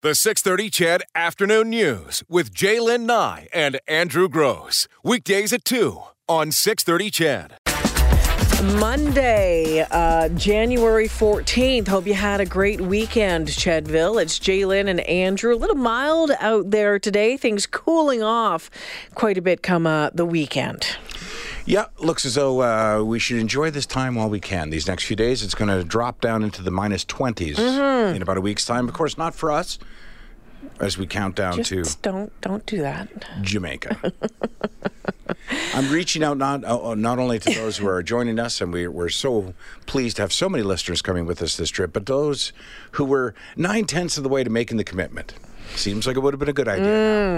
The 630 CHED Afternoon News with Jaylen Nye and Andrew Grose. Weekdays at 2 on 630 CHED. Monday, uh, January 14th. Hope you had a great weekend, Chedville. It's Jalen and Andrew. A little mild out there today. Things cooling off quite a bit come uh, the weekend. Yeah, looks as though uh, we should enjoy this time while we can. These next few days, it's going to drop down into the minus 20s Mm-hmm. in about a week's time. Of course, not for us as we count down Just to don't don't do that. Jamaica. I'm reaching out not uh, not only to those who are joining us, and we, we're so pleased to have so many listeners coming with us this trip, but those who were nine tenths of the way to making the commitment. Seems like it would have been a good idea.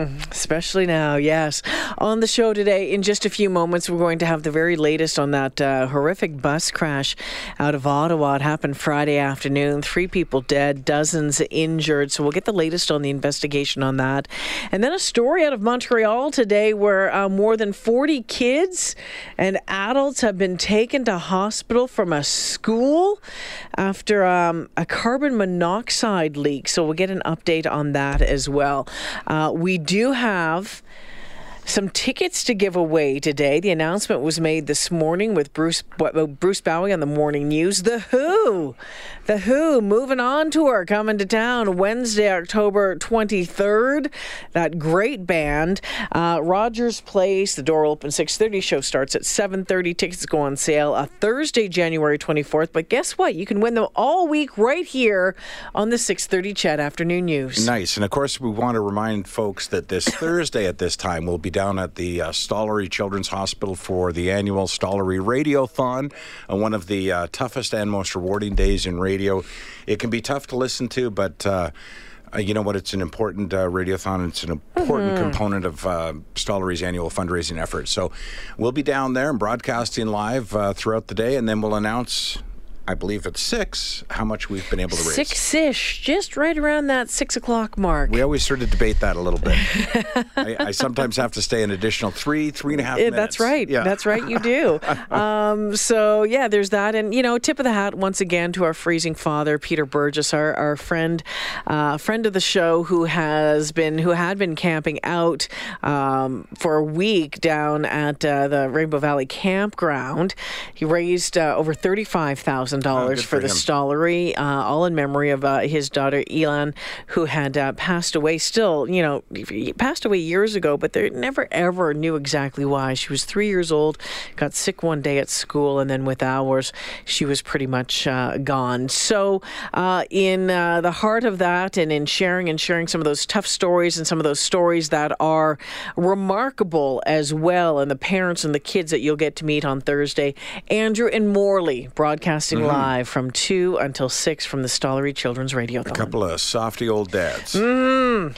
now. Especially now, yes. On the show today, in just a few moments, we're going to have the very latest on that uh, horrific bus crash out of Ottawa. It happened Friday afternoon. Three people dead, dozens injured. So we'll get the latest on the investigation on that. And then a story out of Montreal today where uh, more than 40 kids and adults have been taken to hospital from a school after um, a carbon monoxide leak. So we'll get an update on that as well. Uh, we do have some tickets to give away today. The announcement was made this morning with Bruce Bruce Bowie on the morning news. The Who, the Who, moving on tour coming to town Wednesday, October 23rd. That great band, uh, Rogers Place. The door open 6:30. Show starts at 7:30. Tickets go on sale uh, Thursday, January 24th. But guess what? You can win them all week right here on the 6:30 CHED Afternoon News. Nice. And of course, we want to remind folks that this Thursday at this time, we'll be down at the uh, Stollery Children's Hospital for the annual Stollery Radiothon, uh, one of the uh, toughest and most rewarding days in radio. It can be tough to listen to, but. Uh, uh, you know what? It's an important uh, radiothon. It's an important component of uh, Stollery's annual fundraising effort. So we'll be down there and broadcasting live uh, throughout the day, and then we'll announce, I believe at six, how much we've been able to raise. Six ish, just right around that six o'clock mark. We always sort of debate that a little bit. I, I sometimes have to stay an additional three, three and a half minutes. That's right. Yeah. That's right. You do. um, so yeah, there's that, and you know, tip of the hat once again to our freezing father, Peter Burgess, our, our friend, uh, friend of the show, who has been who had been camping out um, for a week down at uh, the Rainbow Valley campground. He raised uh, over thirty five thousand Oh, dollars for for the him. Stollery, uh, all in memory of uh, his daughter Elan, who had uh, passed away. Still, you know, passed away years ago, but they never ever knew exactly why. She was three years old, got sick one day at school, and then with hours, she was pretty much uh, gone. So, uh, in uh, the heart of that, and in sharing and sharing some of those tough stories and some of those stories that are remarkable as well, and the parents and the kids that you'll get to meet on Thursday, Andrew and Morley broadcasting live from 2 until 6 from the Stollery Children's Radio. A couple of softy old dads. Mm.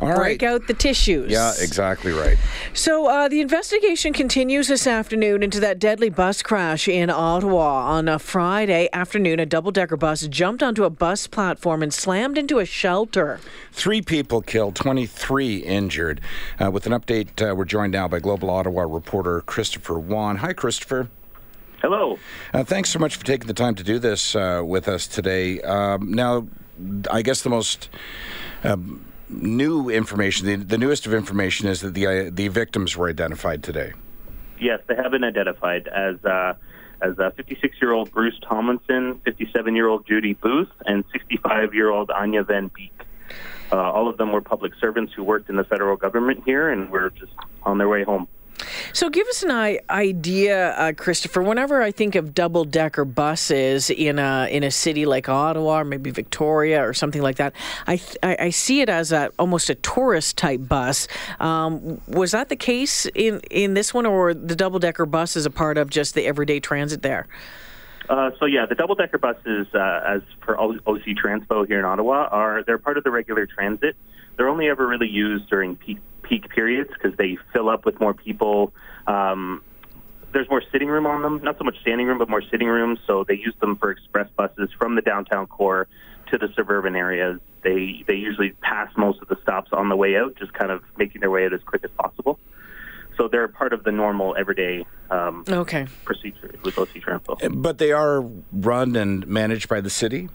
All right. Break out the tissues. Yeah, exactly right. So uh, the investigation continues this afternoon into that deadly bus crash in Ottawa on a Friday afternoon. A double-decker bus jumped onto a bus platform and slammed into a shelter. Three people killed, 23 injured. Uh, with an update, uh, we're joined now by Global Ottawa reporter Christopher Wan. Hi, Christopher. Hello. Uh, thanks so much for taking the time to do this uh, with us today. Um, now, I guess the most um, new information, the, the newest of information, is that the uh, the victims were identified today. Yes, they have been identified as uh, as 56 year old Bruce Tomlinson, 57 year old Judy Booth, and 65 year old Anja Van Beek. Uh, all of them were public servants who worked in the federal government here and were just on their way home. So give us an idea, uh, Christopher. Whenever I think of double-decker buses in a in a city like Ottawa or maybe Victoria or something like that, I th- I, see it as a almost a tourist type bus. Um, was that the case in in this one, or the double-decker bus is a part of just the everyday transit there? Uh, so yeah, the double-decker buses, uh, as per O- OC Transpo here in Ottawa, are they're part of the regular transit. They're only ever really used during peak peak periods because they fill up with more people. Um, there's more sitting room on them, not so much standing room, but more sitting room. So they use them for express buses from the downtown core to the suburban areas. They they usually pass most of the stops on the way out, just kind of making their way out as quick as possible. So they're part of the normal everyday um, Okay. procedure with OC Transpo. But they are run and managed by the city.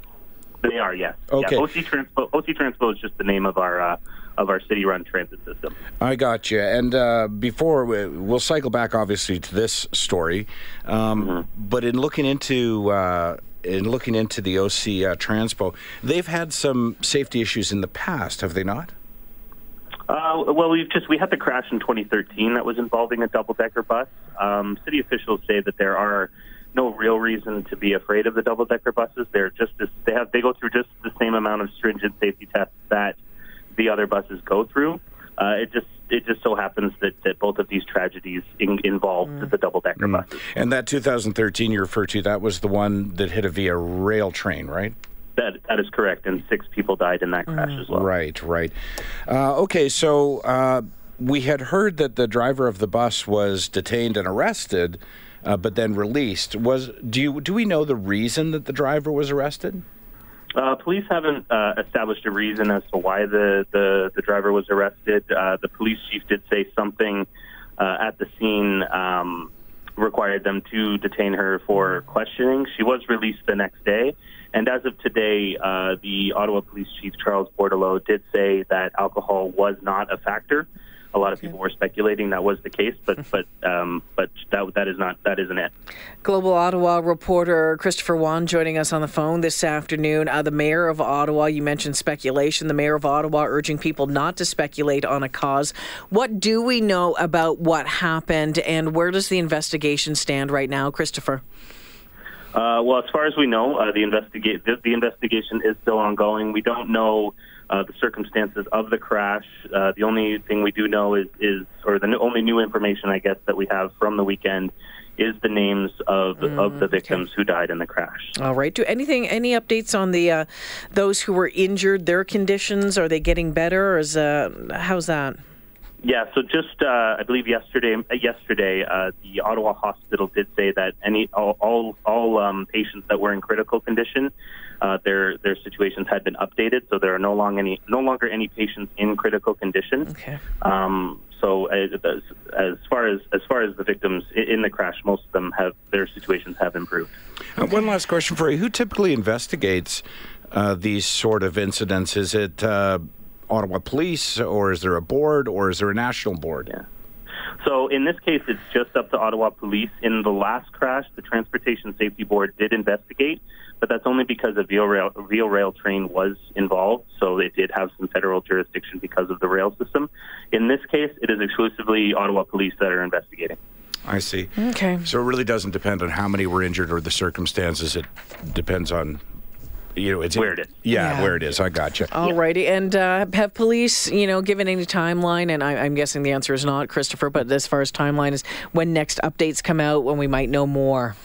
They are, yes. Okay. Yeah, OC Transpo. OC Transpo is just the name of our uh, of our city-run transit system. I got you. And uh, before we, we'll cycle back, obviously, to this story, um, Mm-hmm. but in looking into uh, in looking into the OC uh, Transpo, they've had some safety issues in the past, have they not? Uh, well, we've just we had the crash in 2013 that was involving a double-decker bus. Um, city officials say that there are no real reason to be afraid of the double-decker buses. They're just as, they have they go through just the same amount of stringent safety tests that the other buses go through. Uh, it just it just so happens that, that both of these tragedies in, involved the double-decker buses. And that 2013 you refer to, that was the one that hit a via rail train, right? That that is correct, and six people died in that crash as well. Right, right. Uh, okay, so uh, we had heard that the driver of the bus was detained and arrested, uh, but then released. Was do you do we know the reason that the driver was arrested? Uh, police haven't uh, established a reason as to why the, the, the driver was arrested. Uh, the police chief did say something uh, at the scene um, required them to detain her for questioning. She was released the next day. And as of today, uh, the Ottawa Police Chief Charles Bordeleau did say that alcohol was not a factor. A lot of people were speculating that was the case, but but um, but that that is not that isn't it. Global Ottawa reporter Christopher Wan joining us on the phone this afternoon. Uh, the mayor of Ottawa, you mentioned speculation. The mayor of Ottawa urging people not to speculate on a cause. What do we know about what happened, and where does the investigation stand right now, Christopher? Uh, well, as far as we know, uh, the, investigate the, the investigation is still ongoing. We don't know uh, the circumstances of the crash. Uh, the only thing we do know is, is or the only new information, I guess, that we have from the weekend is the names of of the victims who died in the crash. All right. Do anything? Any updates on the uh, those who were injured? Their conditions? Are they getting better? Or is uh, how's that? Yeah, so just uh, I believe yesterday, uh, yesterday uh, the Ottawa hospital did say that any all all, all um, patients that were in critical condition, uh, their their situations had been updated, so there are no long any no longer any patients in critical condition. Okay. Um, so as, as far as as far as the victims in the crash, most of them have their situations have improved. Uh, one last question for you: Who typically investigates uh, these sort of incidents? Is it uh, Ottawa Police, or is there a board, or is there a national board? Yeah. So in this case, it's just up to Ottawa Police. In the last crash, the Transportation Safety Board did investigate, but that's only because a Via Rail, Via Rail train was involved, so it did have some federal jurisdiction because of the rail system. In this case, it is exclusively Ottawa Police that are investigating. I see. Okay. So it really doesn't depend on how many were injured or the circumstances. It depends on, you know, it's Where it is. Yeah, Yeah. where it is. I got you. All righty. And uh, have police, you know, given any timeline? And I, I'm guessing the answer is not, Christopher. But as far as timeline is, when next updates come out, when we might know more.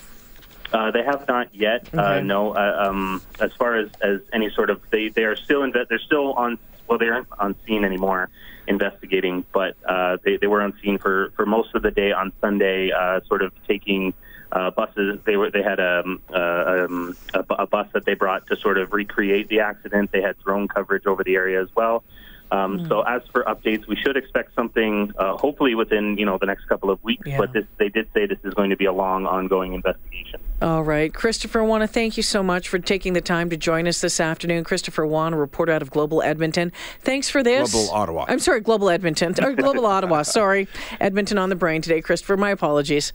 Uh, they have not yet. Uh, no. Uh, um, as far as, as any sort of they they are still inve- they're still on well they aren't on scene anymore investigating, but uh, they they were on scene for for most of the day on Sunday, uh, sort of taking. Uh, buses. They were. They had um, uh, um, a, a bus that they brought to sort of recreate the accident. They had drone coverage over the area as well. Um, So as for updates, we should expect something, uh, hopefully within you know the next couple of weeks. Yeah. But this, they did say this is going to be a long, ongoing investigation. All right. Christopher, I want to thank you so much for taking the time to join us this afternoon. Christopher Wan, a reporter out of Global Edmonton. Thanks for this. Global Ottawa. I'm sorry, Global Edmonton. Or Global Ottawa. Sorry. Edmonton on the brain today, Christopher. My apologies.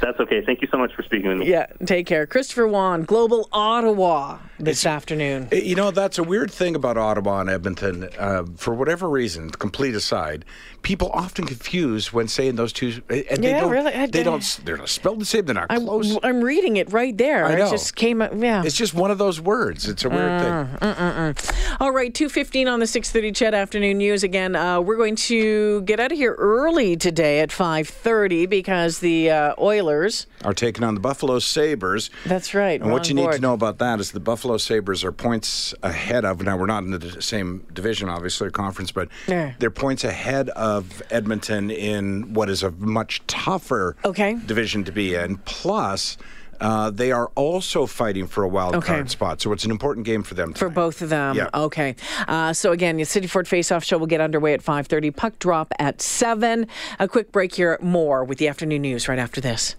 That's okay. Thank you so much for speaking with me. Yeah, take care. Christopher Wan, Global Ottawa this afternoon. You know, that's a weird thing about Ottawa and Edmonton. Uh, for whatever reason, complete aside, people often confuse when saying those two. And they Yeah, don't, really? I- They don't. They're not spelled the same. They're not I'm, close. I'm reading it right there. I It know. just came up. Yeah. It's just one of those words. It's a weird Uh, thing. All right, 2.15 on the 6.30 CHED Afternoon News. Again, uh, we're going to get out of here early today at 5.30 because the uh, Oilers, Are taking on the Buffalo Sabres. that's right, And what you on need to know about that is the Buffalo Sabres are points ahead of. Now we're not in the same division, obviously, or conference, but Yeah. they're points ahead of Edmonton in what is a much tougher Okay. division to be in. Plus, uh, they are also fighting for a wild Okay. card spot, so it's an important game for them. For both of them. Yeah. Okay. Uh, so again, the City Ford Face-Off Show will get underway at 5.30. Puck drop at 7. A quick break here. More with the afternoon news right after this.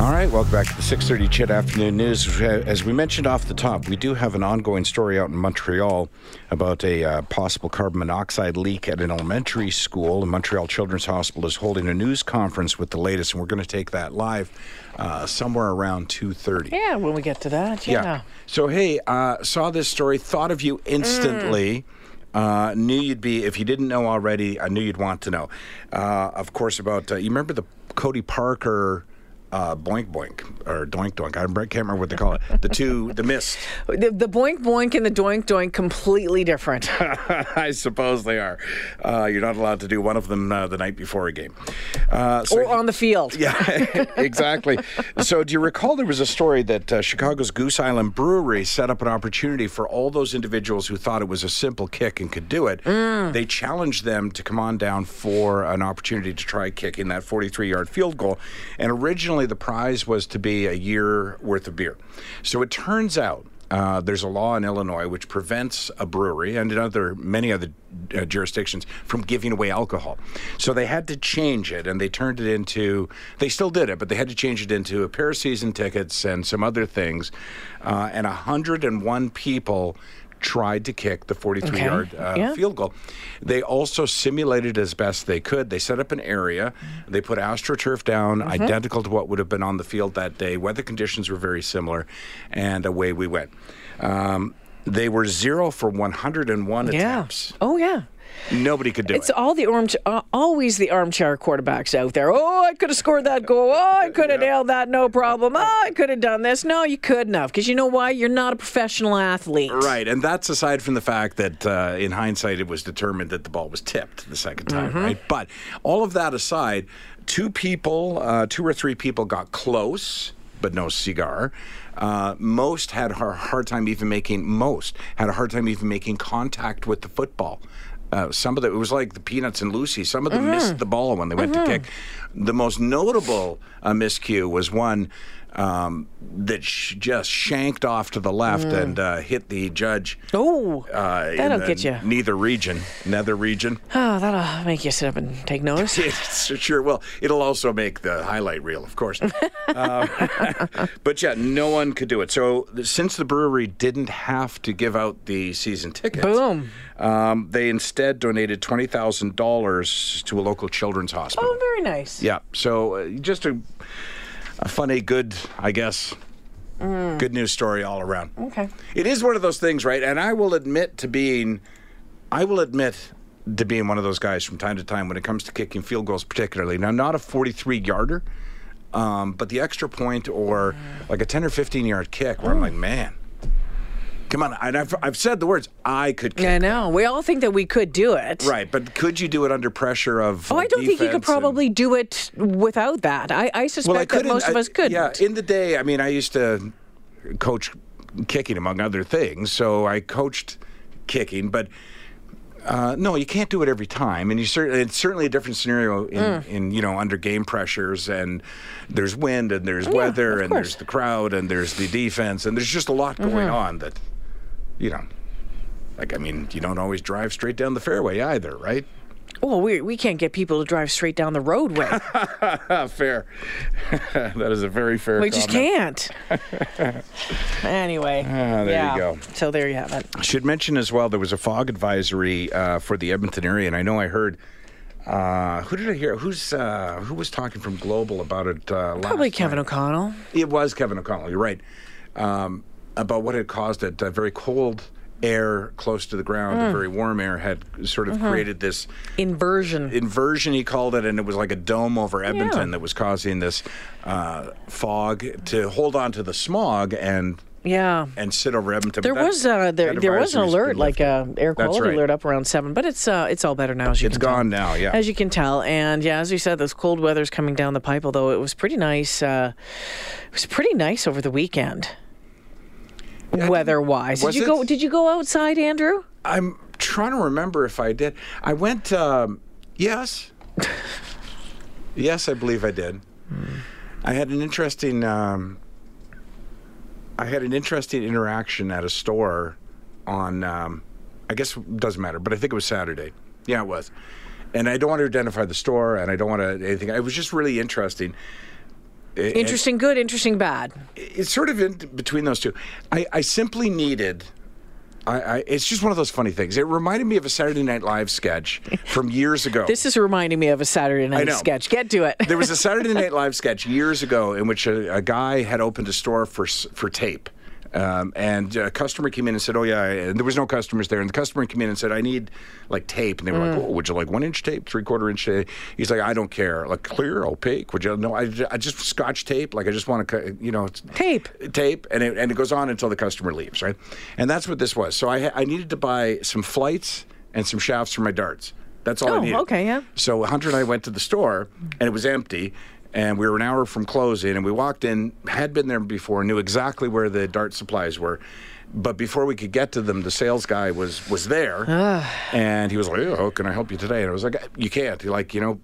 All right, welcome back to the 6:30 CHED Afternoon News. As we mentioned off the top, we do have an ongoing story out in Montreal about a uh, possible carbon monoxide leak at an elementary school. The Montreal Children's Hospital is holding a news conference with the latest, and we're going to take that live uh, somewhere around 2:30. Yeah, when we get to that. Yeah. So hey, uh, saw this story, thought of you instantly. Uh, knew you'd be if you didn't know already. I knew you'd want to know. Uh, of course, about uh, you remember the Cody Parkey. Uh, boink boink or doink doink. I can't remember what they call it. The two, the mist. The, the boink boink and the doink doink completely different. I suppose they are. Uh, you're not allowed to do one of them uh, the night before a game. Uh, so or on the field. Yeah, exactly. so, do you recall there was a story that uh, Chicago's Goose Island Brewery set up an opportunity for all those individuals who thought it was a simple kick and could do it? They challenged them to come on down for an opportunity to try kicking that 43 yard field goal. And originally, the prize was to be a year worth of beer. So, it turns out uh, there's a law in Illinois which prevents a brewery and other many other uh, jurisdictions from giving away alcohol. So they had to change it, and they turned it into. They still did it, but they had to change it into a pair of season tickets and some other things. Uh, and 101 people tried to kick the 43 Okay. yard uh, Yeah. field goal. They also simulated as best they could. They set up an area. They put AstroTurf down, Mm-hmm. identical to what would have been on the field that day. Weather conditions were very similar, and away we went. Um, they were zero for 101 Yeah. attempts. Oh, yeah. Nobody could do It's it. It's all the arm, uh, always the armchair quarterbacks out there. Oh, I could have scored that goal. Oh, I could have nailed that, no problem. Oh, I could have done this. No, you couldn't have, because you know why? You're not a professional athlete. Right, and that's aside from the fact that uh, in hindsight it was determined that the ball was tipped the second time, Mm-hmm. right? But all of that aside, two people, uh, two or three people got close, but no cigar. Uh, most had a hard time even making most had a hard time even making contact with the football. Uh, some of them, it was like the Peanuts and Lucy. Some of them missed the ball when they went to kick. The most notable uh, miscue was one um, that sh- just shanked off to the left and uh, hit the judge. Oh, Uh, that'll get you. Neither region, nether region. Oh, that'll make you sit up and take notice. It sure will. It'll also make the highlight reel, of course. Uh, but yeah, no one could do it. So since the brewery didn't have to give out the season tickets, Boom. Um, they instead donated twenty thousand dollars to a local children's hospital. Oh, very nice. Yeah. So uh, just a, a funny, good, I guess, good news story all around. Okay. It is one of those things, right? And I will admit to being, I will admit to being one of those guys from time to time when it comes to kicking field goals, particularly. Now, not a 43 yarder, um, but the extra point or like a 10 or 15 yard kick where I'm like, man, come on. And I've, I've said the words, I could kick. I know. We all think that we could do it. Right, but could you do it under pressure of? Oh, I don't think you could defense and- probably do it without that. I, I suspect that couldn't- most of us could. Yeah, in the day, I mean, I used to coach kicking among other things, so I coached kicking, but. Uh, no, you can't do it every time, and you certainly it's certainly a different scenario in, Mm. in you know under game pressures, and there's wind, and there's weather, and course. there's the crowd, and there's the defense, and there's just a lot going Mm-hmm. on that, you know, like I mean, you don't always drive straight down the fairway either, right? Well, we, we can't get people to drive straight down the roadway. Fair. that is a very fair. we just comment. can't. anyway. Ah, there you yeah. go. So there you have it. I should mention as well there was a fog advisory uh, for the Edmonton area, and I know I heard. Uh, who did I hear? Who's uh, who was talking from Global about it? Uh, Probably Kevin night? O'Connell. It was Kevin O'Connell. You're right. Um, about what had caused it. Uh, very cold air close to the ground, Hmm. and very warm air had sort Mm-hmm. of created this Inversion. inversion. He called it, and it was like a dome over Edmonton Yeah. that was causing this uh, fog to hold on to the smog and yeah. and sit over Edmonton. There was uh, there there was an alert like a air quality right. alert up around seven, but it's uh it's all better now as you It's can tell. It's gone now, yeah. As you can tell, and yeah, as you said, this cold weather's coming down the pipe. Although it was pretty nice, uh, it was pretty nice over the weekend, weather-wise. Did Was you go? Did you go outside, Andrew? I'm trying to remember if I did. I went. Um, yes. yes, I believe I did. I had an interesting. Um, I had an interesting interaction at a store on. Um, I guess it doesn't matter, but I think it was Saturday. Yeah, it was. And I don't want to identify the store, and I don't want to anything. It was just really interesting. Interesting good, interesting bad. it's sort of in between those two. I, I simply needed. I, I, it's just one of those funny things. It reminded me of a Saturday Night Live sketch from years ago. This is reminding me of a Saturday night sketch. Get to it. there was a Saturday Night Live sketch years ago in which a, a guy had opened a store for for tape. Um, and a customer came in and said, "Oh yeah," and there was no customers there. And the customer came in and said, "I need like tape." And they were Mm. like, "Oh, would you like one inch tape, three quarter inch tape?" He's like, "I don't care, like clear, opaque. Would you? No, I, I just scotch tape. Like I just want to, you know, Tape. tape, and it, and it goes on until the customer leaves, right? And that's what this was. So I I needed to buy some flights and some shafts for my darts. That's all I Oh, needed. okay, yeah. So Hunter and I went to the store, and it was empty. And we were an hour from closing, and we walked in, had been there before, knew exactly where the dart supplies were. But before we could get to them, the sales guy was was there, and he was like, oh, can I help you today?" And I was like, "You can't." He like, you know,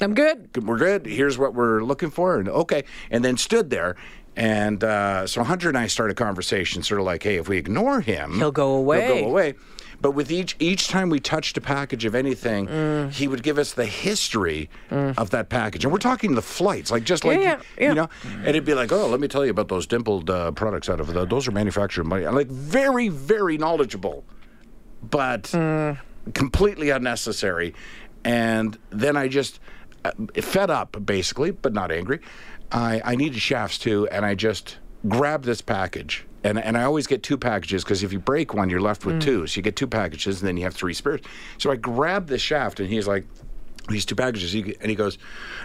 I'm good. we're good. Here's what we're looking for, and okay, and then stood there. And uh, so Hunter and I started a conversation, sort of like, hey, if we ignore him, He'll go away. He'll go away. But with each each time we touched a package of anything, Mm. he would give us the history of that package, and we're talking the flights, like just like yeah, yeah. you know, and it'd be like, oh, let me tell you about those dimpled uh, products out of the, those are manufactured by like very very knowledgeable, but Mm. completely unnecessary. And then I just uh, fed up, basically, but not angry. I, I needed shafts too, and I just grabbed this package. And, and I always get two packages because if you break one, you're left with two. So you get two packages, and then you have three spares. So I grabbed the shaft, and he's like, these two packages. He, and he goes,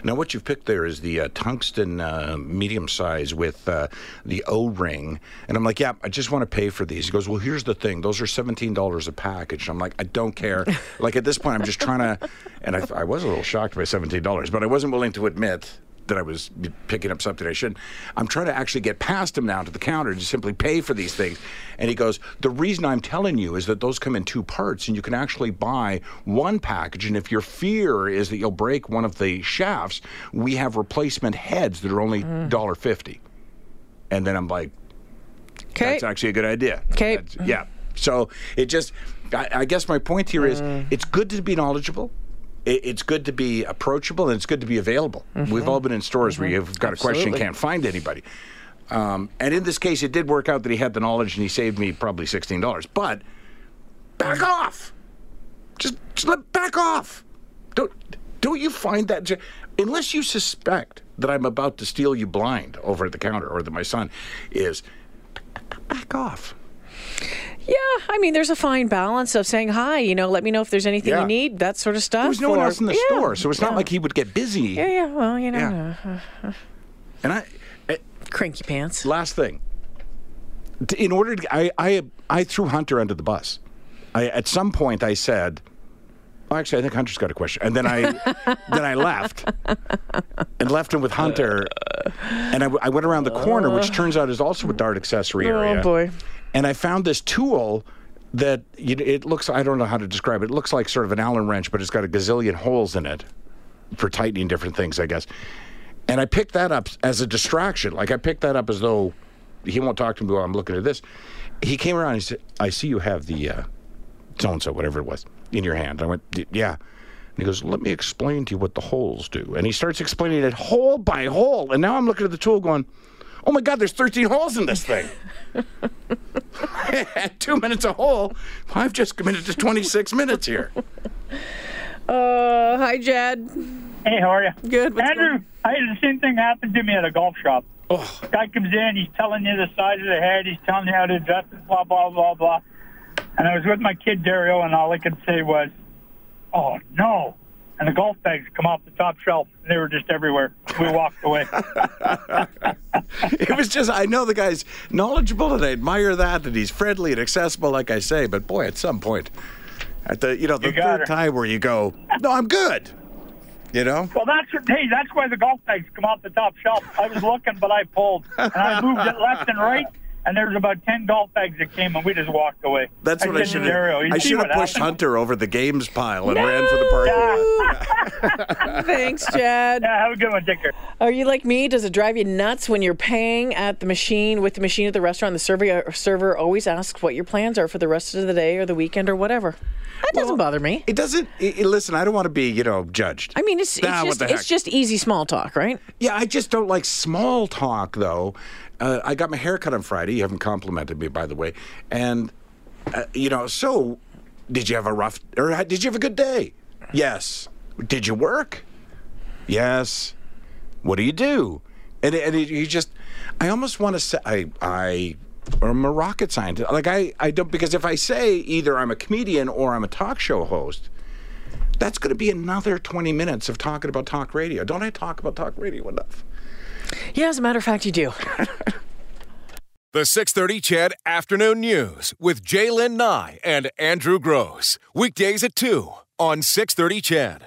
Now, what you've picked there is the uh, tungsten uh, medium size with uh, the O ring. And I'm like, Yeah, I just want to pay for these. He goes, Well, here's the thing those are $17 a package. I'm like, I don't care. like, at this point, I'm just trying to. And I, I was a little shocked by $17, but I wasn't willing to admit that I was picking up something I shouldn't. I'm trying to actually get past him now to the counter to simply pay for these things. And he goes, The reason I'm telling you is that those come in two parts and you can actually buy one package. And if your fear is that you'll break one of the shafts, we have replacement heads that are only $1.50. And then I'm like, Okay. that's actually a good idea. Okay. Yeah. So it just, I, I guess my point here is Mm. it's good to be knowledgeable. It, it's good to be approachable and it's good to be available. We've all been in stores where you've got a question, Mm-hmm. Can't find anybody. Um, and in this case, it did work out that he had the knowledge and he saved me probably $16. But back off. Just, just let back off. Don't, don't you find that, unless you suspect that I'm about to steal you blind over at the counter or that my son is, back off. Yeah, I mean, there's a fine balance of saying hi. You know, let me know if there's anything Yeah. you need, that sort of stuff. There was no one else in the Yeah, store, so it's not like he would get busy. Yeah, yeah. Well, you know, Yeah. uh, And I, eh, cranky pants. last thing. In order to, I, I, I threw Hunter under the bus. I, at some point, I said, oh, "Actually, I think Hunter's got a question," and then I, then I left, and left him with Hunter. And I went around the corner, which turns out is also a dart accessory area. Oh boy. And I found this tool that it looks. I don't know how to describe it. It looks like sort of an Allen wrench, but it's got a gazillion holes in it for tightening different things, I guess. And I picked that up as a distraction. Like I picked that up as though he won't talk to me while I'm looking at this. He came around and he said, I see you have the so and so, whatever it was, in your hand. I went, "Y- Yeah. And he goes, Let me explain to you what the holes do. And he starts explaining it hole by hole. And now I'm looking at the tool going, Oh my God, there's 13 holes in this thing. At two minutes a hole, I've just committed to 26 minutes here. Uh, hi, Jed. Hey, how are you? Good. What's Andrew, going- I had the same thing happen to me at a golf shop. Oh, Guy comes in, he's telling you the size of the head, he's telling you how to adjust it, blah, blah, blah, blah. And I was with my kid, Dario, and all I could say was, oh, no. And the golf bags come off the top shelf, and they were just everywhere. We walked away. it was just, I know the guy's knowledgeable and I admire that, and he's friendly and accessible, like I say. But boy, at some point, at the, you know, the You third her. time where you go, No, I'm good. You know? well, that's hey, that's why the golf bags come off the top shelf. I was looking, but I pulled, and I moved it left and right, and there was about ten golf bags that came, and we just walked away. That's what I said, should you have. I should have pushed happened?" Hunter over the games pile and ran for the parking lot. Thanks, Chad. Yeah, have a good one. Take care. Are you like me? Does it drive you nuts when you're paying at the machine with the machine at the restaurant? The server server always asks what your plans are for the rest of the day or the weekend or whatever. That doesn't bother me. It doesn't. i i- listen, I don't want to be, you know, judged. I mean, it's, it's Nah, what just it's just easy small talk, right? Yeah, I just don't like small talk, though. Uh, I got my hair cut on Friday. You haven't complimented me, by the way. And, uh, you know, so did you have a rough, or did you have a good day? Yes. Did you work? Yes. What do you do? And, and it, you just, I almost want to say, I, I, am a rocket scientist. Like, I, I don't, because if I say either I'm a comedian or I'm a talk show host, that's going to be another 20 minutes of talking about talk radio. Don't I talk about talk radio enough? Yeah, as a matter of fact, you do. The 630 CHED Afternoon News with Jaylen Nye and Andrew Grose. Weekdays at 2 on 630 CHED.